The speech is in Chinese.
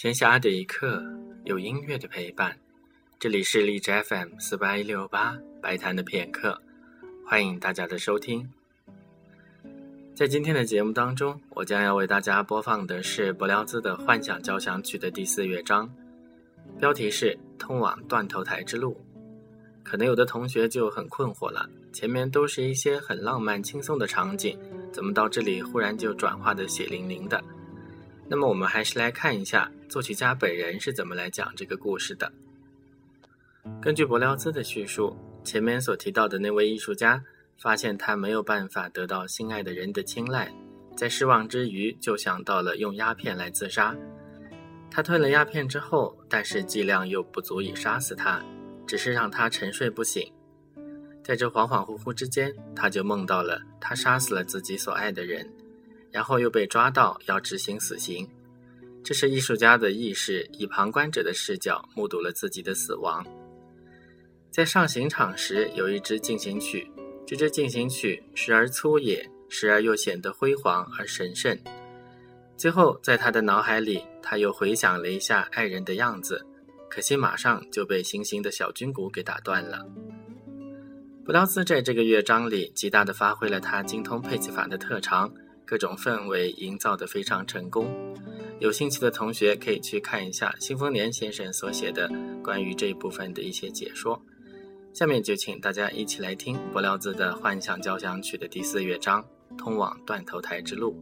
闲暇的一刻，有音乐的陪伴。这里是荔枝 FM 四八一六八白谈的片刻，欢迎大家的收听。在今天的节目当中，我将要为大家播放的是柏辽兹的《幻想交响曲》的第四乐章，标题是“通往断头台之路”。可能有的同学就很困惑了，前面都是一些很浪漫、轻松的场景，怎么到这里忽然就转化的血淋淋的？那么我们还是来看一下作曲家本人是怎么来讲这个故事的。根据柏辽兹的叙述，前面所提到的那位艺术家发现他没有办法得到心爱的人的青睐，在失望之余就想到了用鸦片来自杀。他吞了鸦片之后，但是剂量又不足以杀死他，只是让他沉睡不醒。在这恍恍惚惚之间，他就梦到了他杀死了自己所爱的人。然后又被抓到要执行死刑，这是艺术家的意识以旁观者的视角目睹了自己的死亡。在上刑场时，有一支进行曲，这支进行曲时而粗野，时而又显得辉煌而神圣。最后，在他的脑海里，他又回想了一下爱人的样子，可惜马上就被行刑的小军鼓给打断了。布劳斯在这个乐章里极大地发挥了他精通配器法的特长。各种氛围营造得非常成功，有兴趣的同学可以去看一下新丰年先生所写的关于这一部分的一些解说。下面就请大家一起来听柏辽兹的《幻想交响曲》的第四乐章《通往断头台之路》。